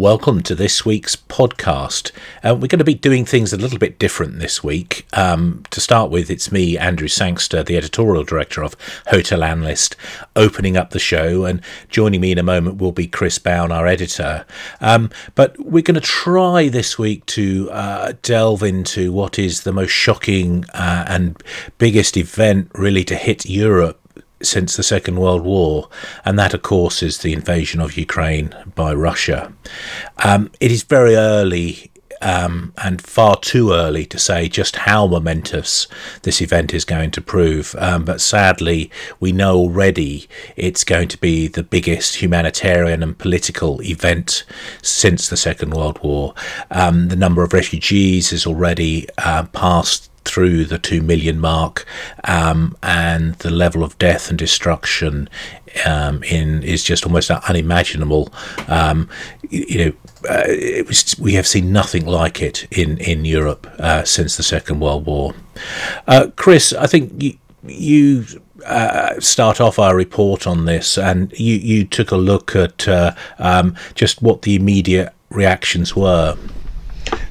welcome to this week's podcast. Uh, we're going to be doing things a little bit different this week. Um, to start with, it's me, Andrew Sangster, the editorial director of Hotel Analyst, opening up the show, and joining me in a moment will be Chris Bown, our editor. Um, but we're going to try this week to uh, delve into what is the most shocking uh, and biggest event really to hit Europe since the Second World War, and that, of course, is the invasion of Ukraine by Russia. Um, it is very early um, and far too early to say just how momentous this event is going to prove. Um, but sadly, we know already it's going to be the biggest humanitarian and political event since the Second World War. Um, the number of refugees is already uh, past through the 2 million mark um, and the level of death and destruction um, in is just almost unimaginable um, you know uh, was, we have seen nothing like it in in Europe uh, since the Second World War uh, Chris I think you, you uh, start off our report on this, and you, you took a look at uh, um, just what the immediate reactions were.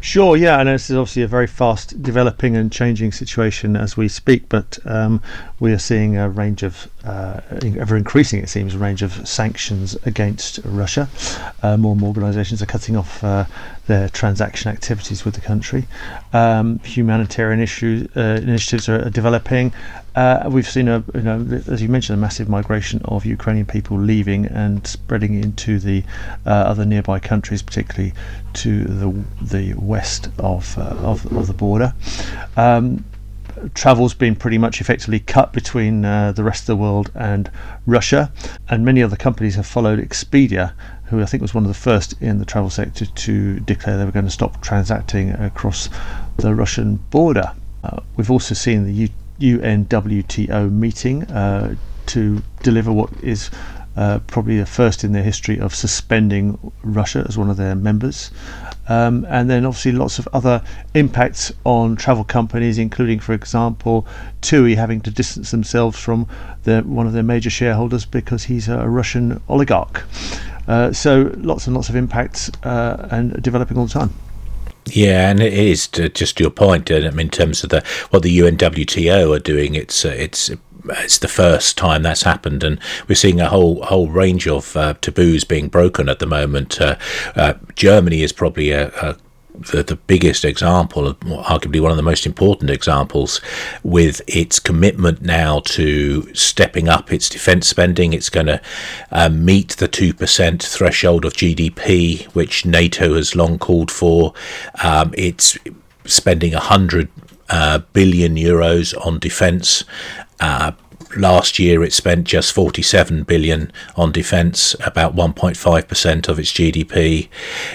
Sure, yeah, and this is obviously a very fast developing and changing situation as we speak, but um, we are seeing a range of, uh, ever increasing, it seems, a range of sanctions against Russia. Uh, more and more organisations are cutting off uh, their transaction activities with the country. Um, humanitarian issues, uh, initiatives are, developing. Uh, we've seen, a, you know, as you mentioned, a massive migration of Ukrainian people leaving and spreading into the uh, other nearby countries, particularly to the the west of of, of, the border. Um, travel's been pretty much effectively cut between uh, the rest of the world and Russia, and many other companies have followed Expedia, who I think was one of the first in the travel sector to declare they were going to stop transacting across the Russian border. Uh, we've also seen the U- UNWTO meeting uh, to deliver what is uh, probably the first in their history of suspending Russia as one of their members. Um, and then obviously lots of other impacts on travel companies, including, for example, TUI having to distance themselves from one of their major shareholders because he's a Russian oligarch. Uh, so lots and lots of impacts uh, and developing all the time. Yeah, and it is to, just your point. I mean, in terms of the what the UNWTO are doing, it's uh, it's it's the first time that's happened, and we're seeing a whole whole range of uh, taboos being broken at the moment. Uh, uh, Germany is probably a, a the, the biggest example, arguably one of the most important examples, with its commitment now to stepping up its defence spending. It's going to uh, meet the 2% threshold of GDP, which NATO has long called for. Um, it's spending 100 uh, billion euros on defence. Uh, last year it spent just 47 billion on defense about 1.5% of its GDP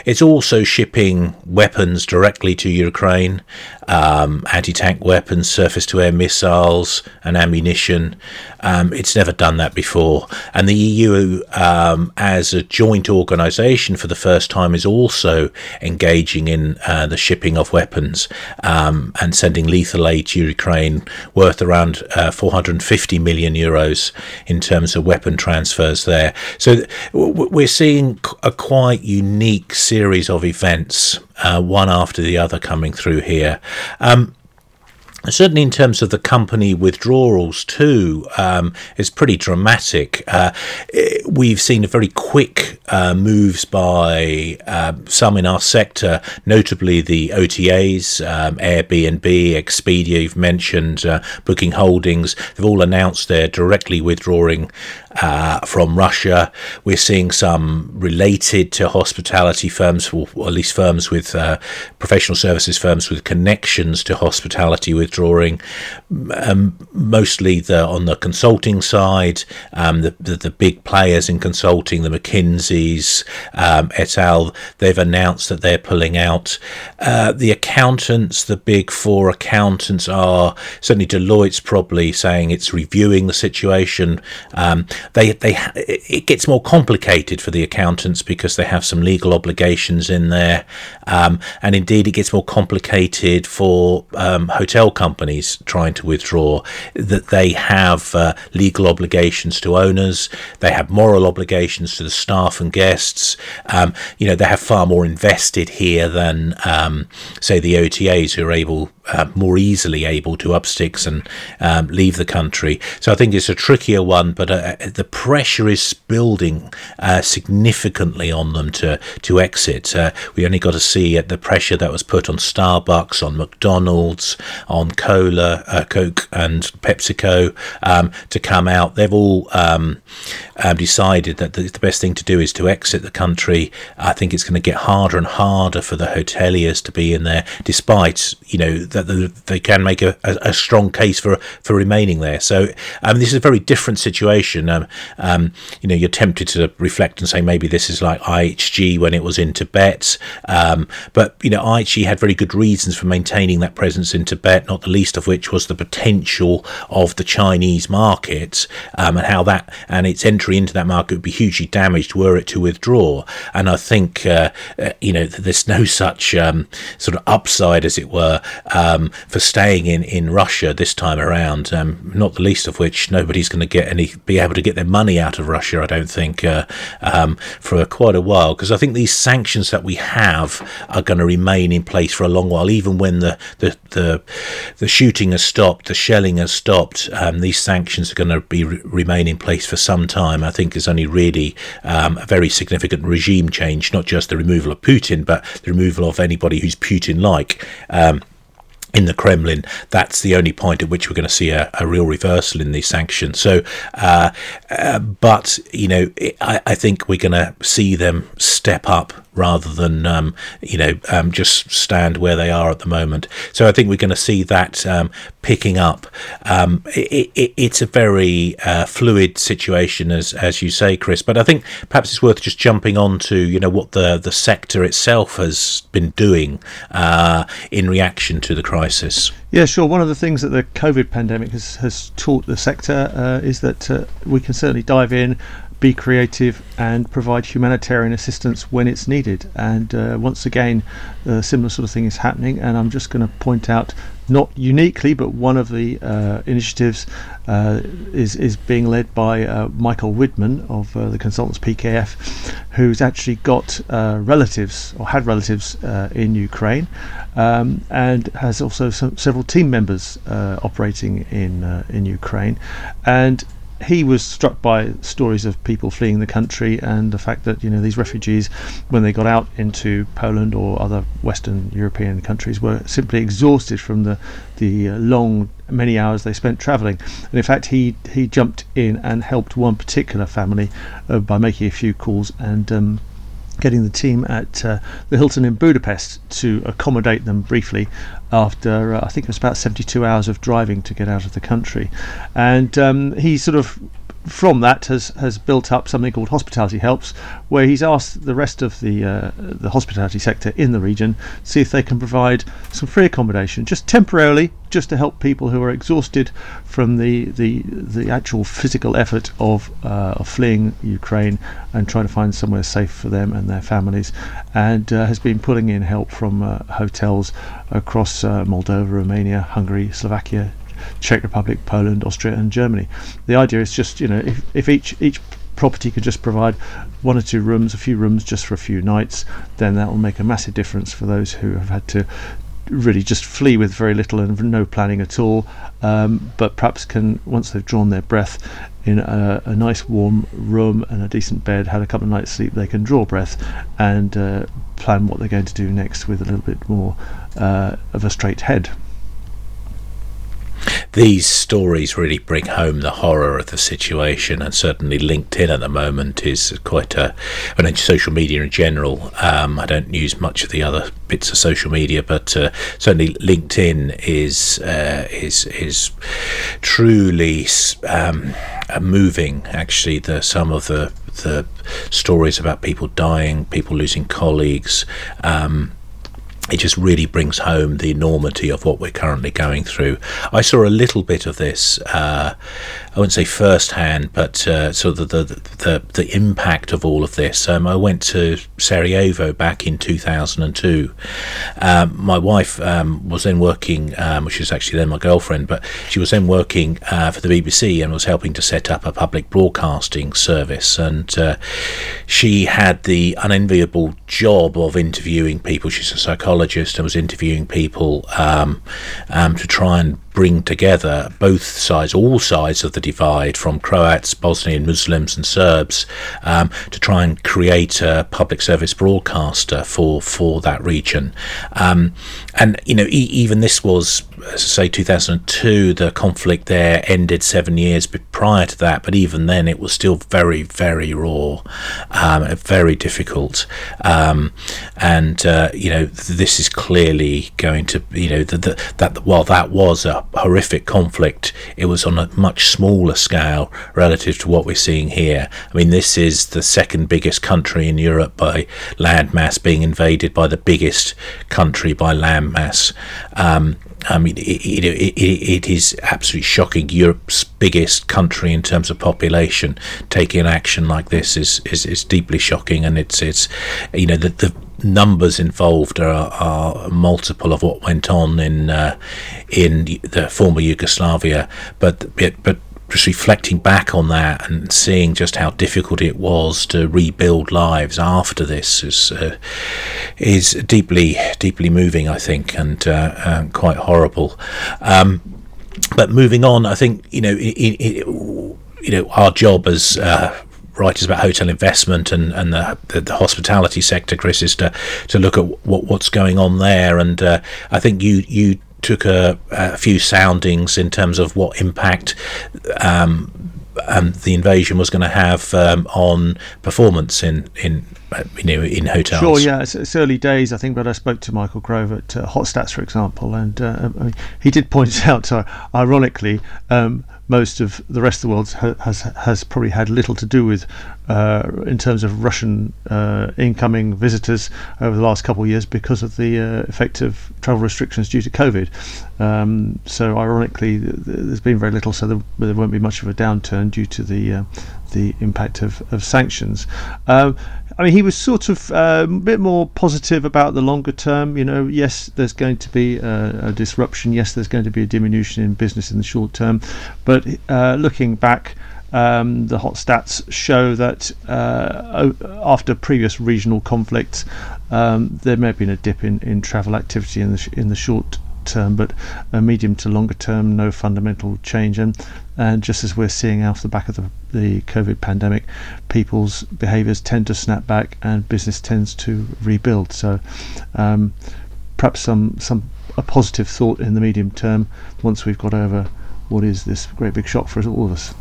it's also shipping weapons directly to Ukraine um, anti-tank weapons surface to air missiles and ammunition. Um, it's never done that before. And the EU um, as a joint organization for the first time is also engaging in uh, the shipping of weapons um, and sending lethal aid to Ukraine worth around uh, 450 million euros in terms of weapon transfers there. So we're seeing a quite unique series of events, uh, one after the other, coming through here. Um, certainly in terms of the company withdrawals too um, is pretty dramatic. Uh, we've seen very quick uh, moves by uh, some in our sector notably the OTAs um, Airbnb Expedia you've mentioned uh, Booking Holdings. They've all announced they're directly withdrawing uh, from Russia. We're seeing some related to hospitality firms, or at least firms with uh, professional services firms with connections to hospitality withdrawing. Um, mostly the on the consulting side, um, the, the, the big players in consulting, the McKinseys, um, et al. They've announced that they're pulling out. Uh, the accountants, the big four accountants, are certainly Deloitte's probably saying it's reviewing the situation. Um, they they it gets more complicated for the accountants because they have some legal obligations in there, um, and indeed it gets more complicated for um, hotel companies trying to withdraw. That they have uh, legal obligations to owners, they have moral obligations to the staff and guests. Um, you know, they have far more invested here than um, say the OTAs who are able uh, more easily able to up sticks and um, leave the country. So I think it's a trickier one, but uh, the pressure is building uh, significantly on them to to exit. Uh, we only got to see the pressure that was put on Starbucks, on McDonald's, on Cola, uh, Coke, and PepsiCo um, to come out. They've all um, um, decided that the, the, best thing to do is to exit the country. I think it's going to get harder and harder for the hoteliers to be in there, despite you know that they can make a, a, strong case for for remaining there. So um, this is a very different situation. Um, um, you know, you're tempted to reflect and say maybe this is like IHG when it was in Tibet, um, but you know IHG had very good reasons for maintaining that presence in Tibet, not the least of which was the potential of the Chinese market um, and how that and its entry into that market would be hugely damaged were it to withdraw. And I think uh, uh you know there's no such um, sort of upside, as it were, um, for staying in in Russia this time around. Um, not the least of which nobody's going to get any be able to get their money out of Russia. I don't think uh, um, for quite a while because I think these sanctions that we have are going to remain in place for a long while, even when the the the, the shooting has stopped, the shelling has stopped. Um, these sanctions are going to be remain in place for some time. I think is only really um, a very significant regime change, not just the removal of Putin, but the removal of anybody who's Putin-like. Um, in the Kremlin, that's the only point at which we're going to see a, a real reversal in these sanctions. So, uh, uh, but you know, I, I think we're going to see them step up rather than um, you know um, just stand where they are at the moment. So I think we're going to see that um, picking up. Um, it, it, it's a very uh, fluid situation, as as you say, Chris. But I think perhaps it's worth just jumping on to you know what the the sector itself has been doing uh, in reaction to the crisis. Yeah, sure. One of the things that the COVID pandemic has, has taught the sector uh, is that uh, we can certainly dive in be creative and provide humanitarian assistance when it's needed. And uh, once again, a similar sort of thing is happening. And I'm just going to point out, not uniquely, but one of the uh, initiatives uh, is is being led by uh, Michael Widmann of uh, the consultants PKF, who's actually got uh, relatives or had relatives in Ukraine, um, and has also some, several team members operating in in Ukraine, and he was struck by stories of people fleeing the country and the fact that you know these refugees, when they got out into Poland or other Western European countries, were simply exhausted from the the uh, long many hours they spent travelling. And in fact, he he jumped in and helped one particular family uh, by making a few calls and. Um, getting the team at uh, the Hilton in Budapest to accommodate them briefly after uh, I think it was about 72 hours of driving to get out of the country. And um, he sort of from that has has built up something called Hospitality Helps, where he's asked the rest of the uh, the hospitality sector in the region to see if they can provide some free accommodation, just temporarily, just to help people who are exhausted from the the, the actual physical effort of uh, of fleeing Ukraine and trying to find somewhere safe for them and their families, and uh, has been pulling in help from uh, hotels across uh, Moldova, Romania, Hungary, Slovakia, Czech Republic, Poland, Austria, and Germany. The idea is just you know if, if each each property could just provide one or two rooms, a few rooms just for a few nights, then that will make a massive difference for those who have had to really just flee with very little and no planning at all, um, but perhaps can, once they've drawn their breath in a, a, nice warm room and a decent bed, had a couple of nights' sleep, they can draw breath and uh, plan what they're going to do next with a little bit more uh, of a straight head these stories really bring home the horror of the situation, and certainly LinkedIn at the moment is quite a. I mean, social media in general. Um, I don't use much of the other bits of social media, but uh, certainly LinkedIn is uh, is is truly um, moving. Actually, the some of the the stories about people dying, people losing colleagues. Um, it just really brings home the enormity of what we're currently going through. I saw a little bit of this uh, I wouldn't say firsthand, but uh, sort of the, the, the the impact of all of this. Um, I went to Sarajevo back in 2002. Um, my wife um, was then working, um, which is actually then my girlfriend, but she was then working uh, for the BBC and was helping to set up a public broadcasting service. And uh, she had the unenviable job of interviewing people. She's a psychologist and was interviewing people um, um, to try and bring together both sides, all sides of the divide, from Croats, Bosnian Muslims, and Serbs, um, to try and create a public service broadcaster for for that region. Um, and you know, e- even this was, as I say, 2002. The conflict there ended seven years prior to that, but even then, it was still very, very raw, um, very difficult. Um, and uh, you know, this is clearly going to, you know, the, the, that while that was a horrific conflict, it was on a much smaller scale relative to what we're seeing here. I mean, this is the second biggest country in Europe by land mass being invaded by the biggest country by land mass. Um, I mean, it, it, it, it is absolutely shocking. Europe's biggest country in terms of population taking action like this is, is, is deeply shocking, and it's it's you know the, the numbers involved are, are multiple of what went on in uh, in the former Yugoslavia, but but just reflecting back on that and seeing just how difficult it was to rebuild lives after this is uh, is deeply deeply moving, I think, and uh, uh, quite horrible. Um, but moving on, I think you know, it, it, you know, our job as uh, writers about hotel investment and, and the, the, the, hospitality sector, Chris, is to, to look at what, what's going on there. And uh, I think you you took a, a, few soundings in terms of what impact um, um, the invasion was going to have um, on performance in in you know in hotels. Sure, yeah, it's, it's, early days, I think, but I spoke to Michael Grove at uh, Hotstats, for example, and uh, I mean, he did point out, uh, ironically, um, most of the rest of the world has has probably had little to do with uh, in terms of Russian uh, incoming visitors over the last couple of years because of the uh, effect of travel restrictions due to COVID. Um, so ironically, th- there's been very little, so there, there, won't be much of a downturn due to the uh, the impact of, of sanctions. Um, I mean, he was sort of uh, a bit more positive about the longer term. You know, yes, there's going to be a, a disruption. Yes, there's going to be a diminution in business in the short term. But uh, looking back, um, the Hotstats show that uh, after previous regional conflicts, um, there may have been a dip in, in travel activity in the sh- in the short term, but a medium to longer term, no fundamental change. And and just as we're seeing off the back of the, the COVID pandemic, people's behaviours tend to snap back and business tends to rebuild. So um, perhaps some some a positive thought in the medium term once we've got over what is this great big shock for all of us.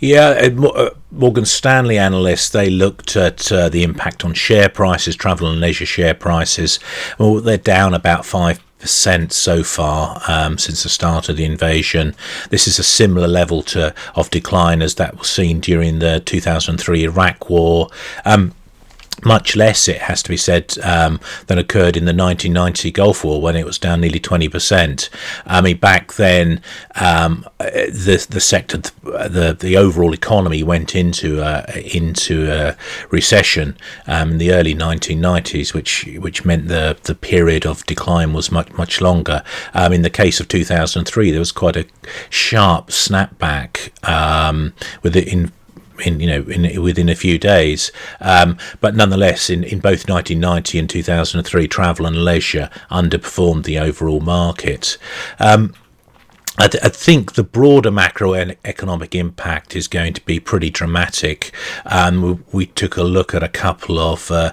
Yeah, uh, Morgan Stanley analysts they looked at uh, the impact on share prices, travel and leisure share prices. Well, they're down about five percent so far um, since the start of the invasion. This is a similar level to of decline as that was seen during the 2003 Iraq War. Um, much less, it has to be said, um, than occurred in the 1990 Gulf War when it was down nearly 20%. I mean, back then, um, the the sector, the the overall economy went into uh, into a recession um, in the early 1990s, which which meant the the period of decline was much much longer. Um, in the case of 2003, there was quite a sharp snapback um, with it in in you know in within a few days. Um, but nonetheless, in, in both 1990 and 2003, travel and leisure underperformed the overall market. Um, I, th- I, think the broader macroeconomic impact is going to be pretty dramatic. Um, we, we, took a look at a couple of uh,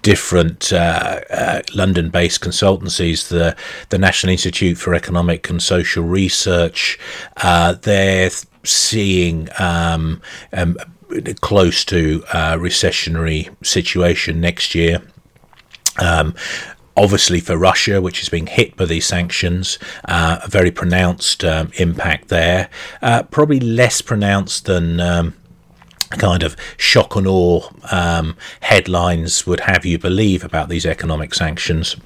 different uh, uh, London-based consultancies, the the National Institute for Economic and Social Research. Uh, they're seeing um, um, close to a recessionary situation next year. Um, obviously, for Russia, which is being hit by these sanctions, uh, a very pronounced um, impact there. Uh, probably less pronounced than um, kind of shock and awe um, headlines would have you believe about these economic sanctions.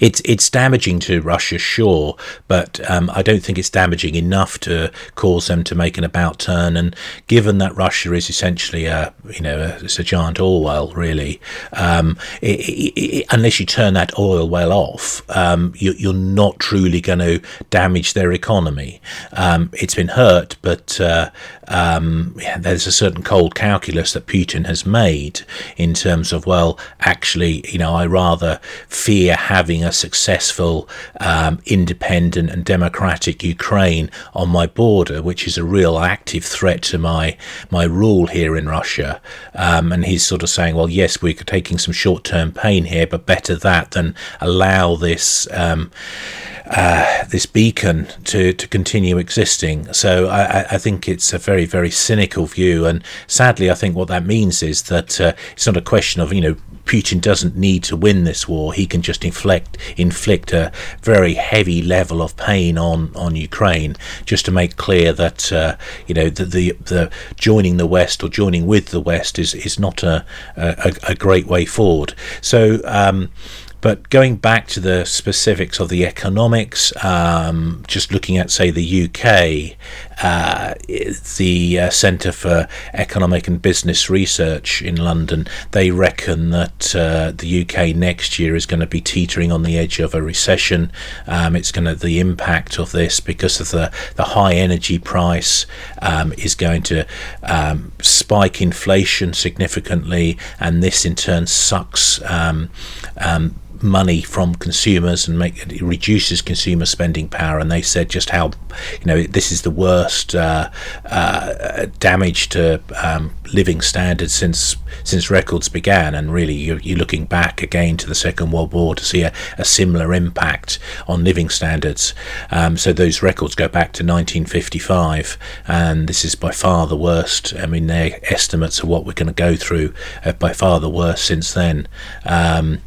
It's it's damaging to Russia, sure, but um, I don't think it's damaging enough to cause them to make an about turn. And given that Russia is essentially a you know a, it's a giant oil well, really, um, it, it, it, unless you turn that oil well off, um, you, are not truly going to damage their economy. Um, it's been hurt, but uh, um, yeah, there's a certain cold calculus that Putin has made in terms of well, actually, you know, I rather fear having a successful, um, independent and democratic Ukraine on my border, which is a real active threat to my my rule here in Russia. Um, and he's sort of saying, well, yes, we're taking some short term pain here, but better that than allow this. Um, uh, this beacon to, to continue existing. So I, I, think it's a very, very cynical view. And sadly, I think what that means is that uh, it's not a question of, you know, Putin doesn't need to win this war. He can just inflict inflict a very heavy level of pain on, on Ukraine, just to make clear that uh, you know the, the, the joining the West or joining with the West is is not a a, a great way forward. So. Um, but going back to the specifics of the economics, um, just looking at, say, the UK, uh, the uh, Centre for Economic and Business Research in London, they reckon that uh, the UK next year is going to be teetering on the edge of a recession. Um, it's going to the impact of this because of the the high energy price um, is going to um, spike inflation significantly, and this in turn sucks um, um, money from consumers and make it reduces consumer spending power. And they said just how you know this is the worst uh, uh, damage to um, living standards since since records began. And really, you're, you're, looking back again to the Second World War to see a, a similar impact on living standards. Um, so those records go back to 1955, and this is by far the worst. I mean, their estimates of what we're going to go through are by far the worst since then. Um,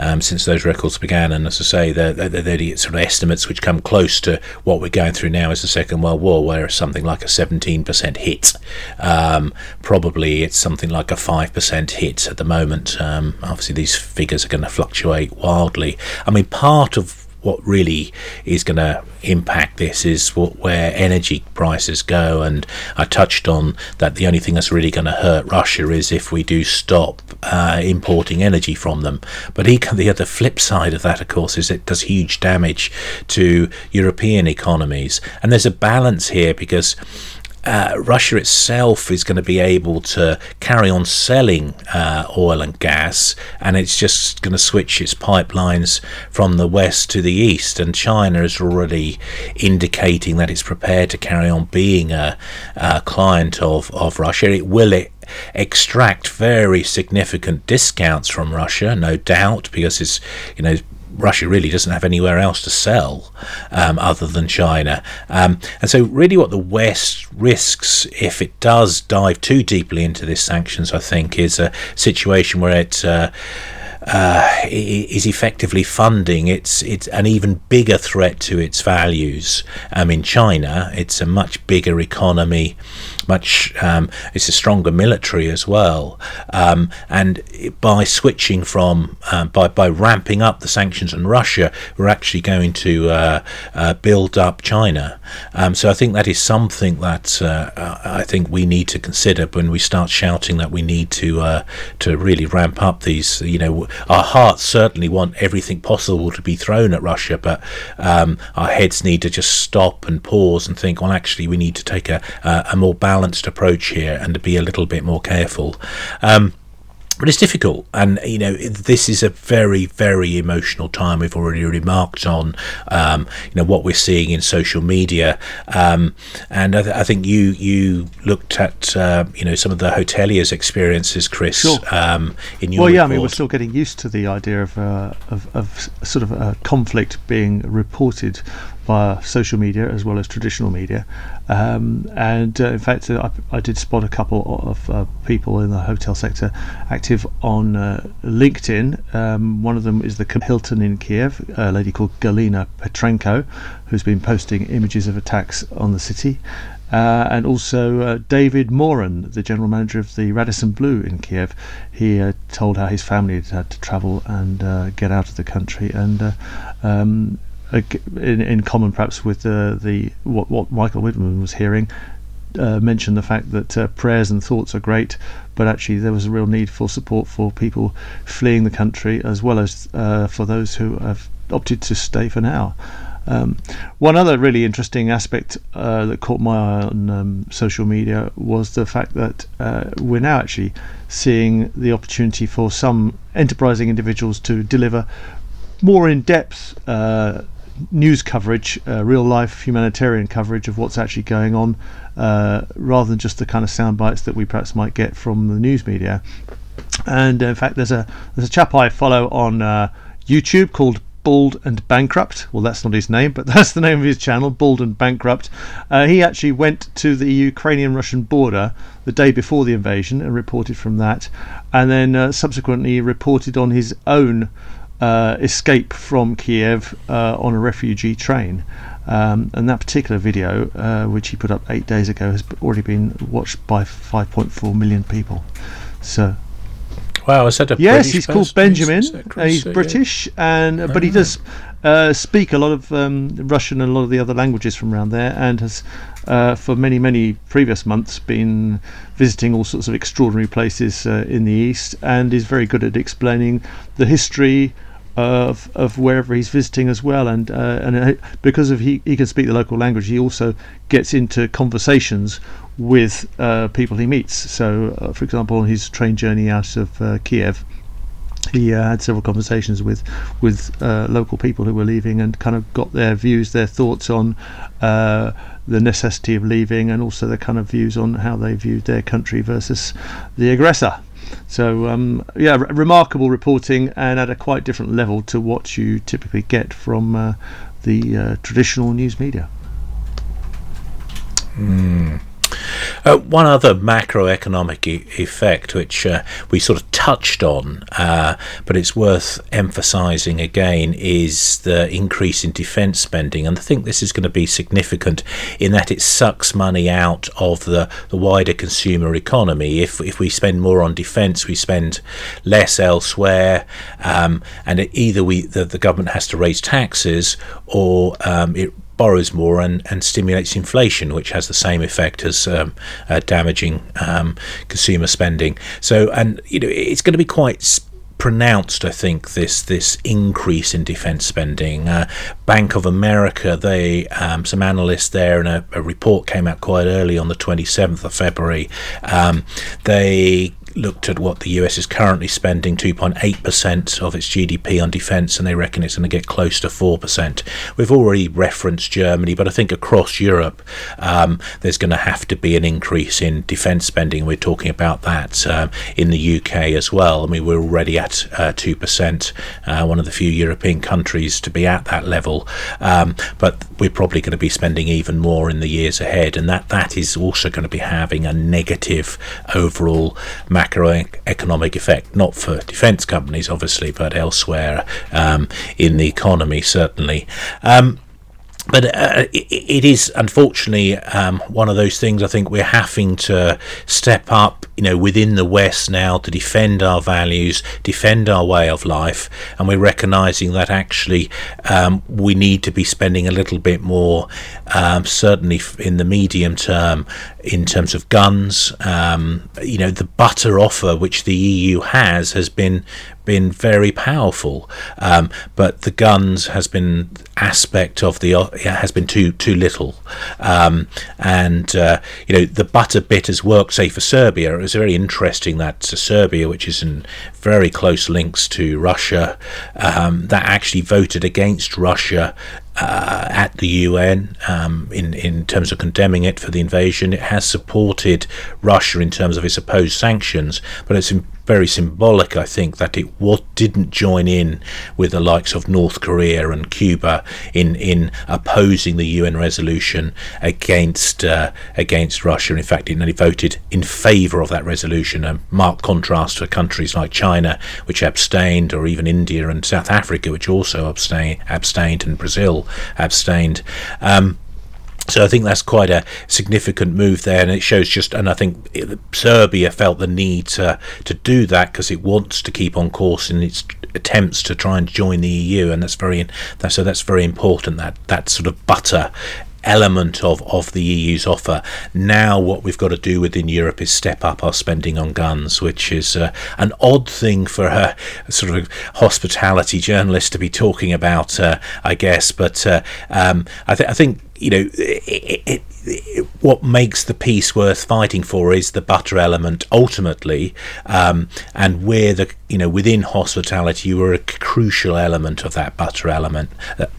um, since those records began. And as I say, they're, they're, they're, the sort of estimates which come close to what we're going through now as the Second World War, where it's something like a 17% hit. Um, probably it's something like a 5% hit at the moment. Um, obviously, these figures are going to fluctuate wildly. I mean, part of what really is going to impact this is what, where energy prices go. And I touched on that the only thing that's really going to hurt Russia is if we do stop uh, importing energy from them. But the other flip side of that, of course, is it does huge damage to European economies. And there's a balance here because uh, Russia itself is going to be able to carry on selling uh, oil and gas, and it's just going to switch its pipelines from the west to the east. And China is already indicating that it's prepared to carry on being a, a client of, of Russia. It will it extract very significant discounts from Russia, no doubt, because it's you know Russia really doesn't have anywhere else to sell um, other than China. Um, and so, really, what the West risks if it does dive too deeply into this sanctions, I think, is a situation where it. Uh, uh, is effectively funding it's it's an even bigger threat to its values. Um, in China, it's a much bigger economy much um, it's a stronger military as well. Um, and by switching from uh, by, by ramping up the sanctions on Russia we're actually going to uh, uh, build up China. Um, so I think that is something that uh, I think we need to consider when we start shouting that we need to uh, to really ramp up these you know our hearts certainly want everything possible to be thrown at Russia but um, our heads need to just stop and pause and think well actually we need to take a, a more balanced balanced approach here and to be a little bit more careful. Um, but it's difficult, and you know this is a very, very emotional time. We've already remarked on, um, you know, what we're seeing in social media, um, and I, th- I, think you you looked at uh, you know some of the hoteliers' experiences, Chris, sure. um, in your well, yeah, report. I mean we're still getting used to the idea of uh, of, of, sort of a conflict being reported via social media as well as traditional media. Um, and uh, in fact, uh, I, I, did spot a couple of uh, people in the hotel sector active on uh, LinkedIn. Um, one of them is the Hilton in Kiev, a lady called Galina Petrenko, who's been posting images of attacks on the city. Uh, and also uh, David Moran, the general manager of the Radisson Blu in Kiev. He uh, told how his family had had to travel and uh, get out of the country, and uh, um, in, in common perhaps with the what, what Michael Widmann was hearing, uh, mentioned the fact that uh, prayers and thoughts are great, but actually there was a real need for support for people fleeing the country as well as uh, for those who have opted to stay for now. Um, one other really interesting aspect uh, that caught my eye on um, social media was the fact that uh, we're now actually seeing the opportunity for some enterprising individuals to deliver more in depth uh, news coverage, uh, real life humanitarian coverage of what's actually going on, uh, rather than just the kind of sound bites that we perhaps might get from the news media. And in fact, there's a there's a chap I follow on uh, YouTube called Bald and Bankrupt. Well, that's not his name, but that's the name of his channel, Bald and Bankrupt. Uh, he actually went to the Ukrainian Russian border the day before the invasion and reported from that, and then uh, subsequently reported on his own uh, escape from Kiev uh, on a refugee train. Um, and that particular video, uh, which he put up eight days ago, has already been watched by 5.4 million people. So. Wow, is that a yes? British he's person? called Benjamin. he's British, and but he does uh, speak a lot of um, Russian and a lot of the other languages from around there, and has uh, for many many previous months been visiting all sorts of extraordinary places uh, in the east, and is very good at explaining the history of of wherever he's visiting as well, and uh, and uh, because of he he can speak the local language, he also gets into conversations with uh, people he meets. So, uh, for example, on his train journey out of uh, Kiev, he uh, had several conversations with with local people who were leaving, and kind of got their views, their thoughts on the necessity of leaving, and also their kind of views on how they viewed their country versus the aggressor. So um, yeah, r- remarkable reporting and at a quite different level to what you typically get from uh, the uh, traditional news media. Mm. Uh, one other macroeconomic e- effect, which uh, we sort of touched on, uh, but it's worth emphasising again, is the increase in defence spending. And I think this is going to be significant in that it sucks money out of the, the wider consumer economy. If, if we spend more on defence, we spend less elsewhere, um, and it, either we the, the government has to raise taxes or um, it borrows more and, and stimulates inflation, which has the same effect as um, uh, damaging um, consumer spending. So, and you know, it's going to be quite pronounced, I think, this this increase in defence spending. Uh, Bank of America, they um, some analysts there, and a, a, report came out quite early on the 27th of February. Um, they looked at what the US is currently spending 2.8% of its GDP on defence, and they reckon it's going to get close to 4%. We've already referenced Germany, but I think across Europe um, there's going to have to be an increase in defence spending. We're talking about that um, in the UK as well. I mean, we're already at uh, 2%, uh, one of the few European countries to be at that level, um, but we're probably going to be spending even more in the years ahead, and that, that is also going to be having a negative overall macroeconomic effect, not for defence companies, obviously, but elsewhere um, in the economy, certainly. Um, but uh, it, it is unfortunately um, one of those things. I think we're having to step up, you know, within the West now to defend our values, defend our way of life, and we're recognizing that actually um, we need to be spending a little bit more, um, certainly in the medium term, in terms of guns. Um, you know, the butter offer which the EU has has been been very powerful, um, but the guns has been aspect of the has been too too little, um, and uh, you know the butter bit has worked. Say for Serbia, it was very interesting that Serbia, which is in very close links to Russia, um, that actually voted against Russia uh, at the UN um, in in terms of condemning it for the invasion. It has supported Russia in terms of its opposed sanctions, but it's very symbolic, I think, that it what didn't join in with the likes of North Korea and Cuba in in opposing the UN resolution against uh, against Russia. In fact, it nearly voted in favour of that resolution. A marked contrast for countries like China, which abstained, or even India and South Africa, which also abstain, abstained, and Brazil abstained. Um, so I think that's quite a significant move there, and it shows just. And I think Serbia felt the need to to do that because it wants to keep on course in its attempts to try and join the EU, and that's very that's so that's very important. That that sort of butter element of, of the EU's offer. Now, what we've got to do within Europe is step up our spending on guns, which is uh, an odd thing for a sort of hospitality journalist to be talking about, uh, I guess. But uh, um, I, th- I think you know, it, it, it, what makes the peace worth fighting for is the butter element ultimately, um, and we're the you know within hospitality, you are a crucial element of that butter element.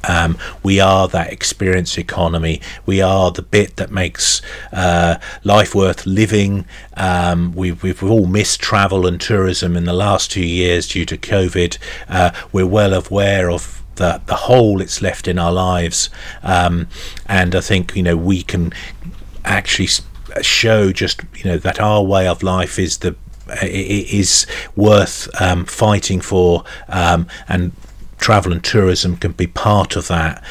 Um, we are that experience economy. We are the bit that makes uh, life worth living. Um, we've we've all missed travel and tourism in the last two years due to COVID. Uh, we're well aware of the the hole it's left in our lives. Um, and I think you know we can actually show just you know that our way of life is the is worth um, fighting for, um, and travel and tourism can be part of that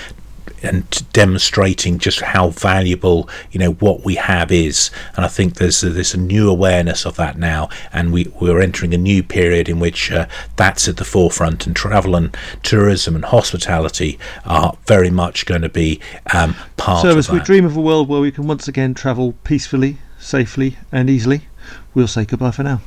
and demonstrating just how valuable you know what we have is. And I think there's a, there's a new awareness of that now and we we're entering a new period in which uh, that's at the forefront and travel and tourism and hospitality are very much going to be um, part so as we dream of a world where we can once again travel peacefully safely and easily we'll say goodbye for now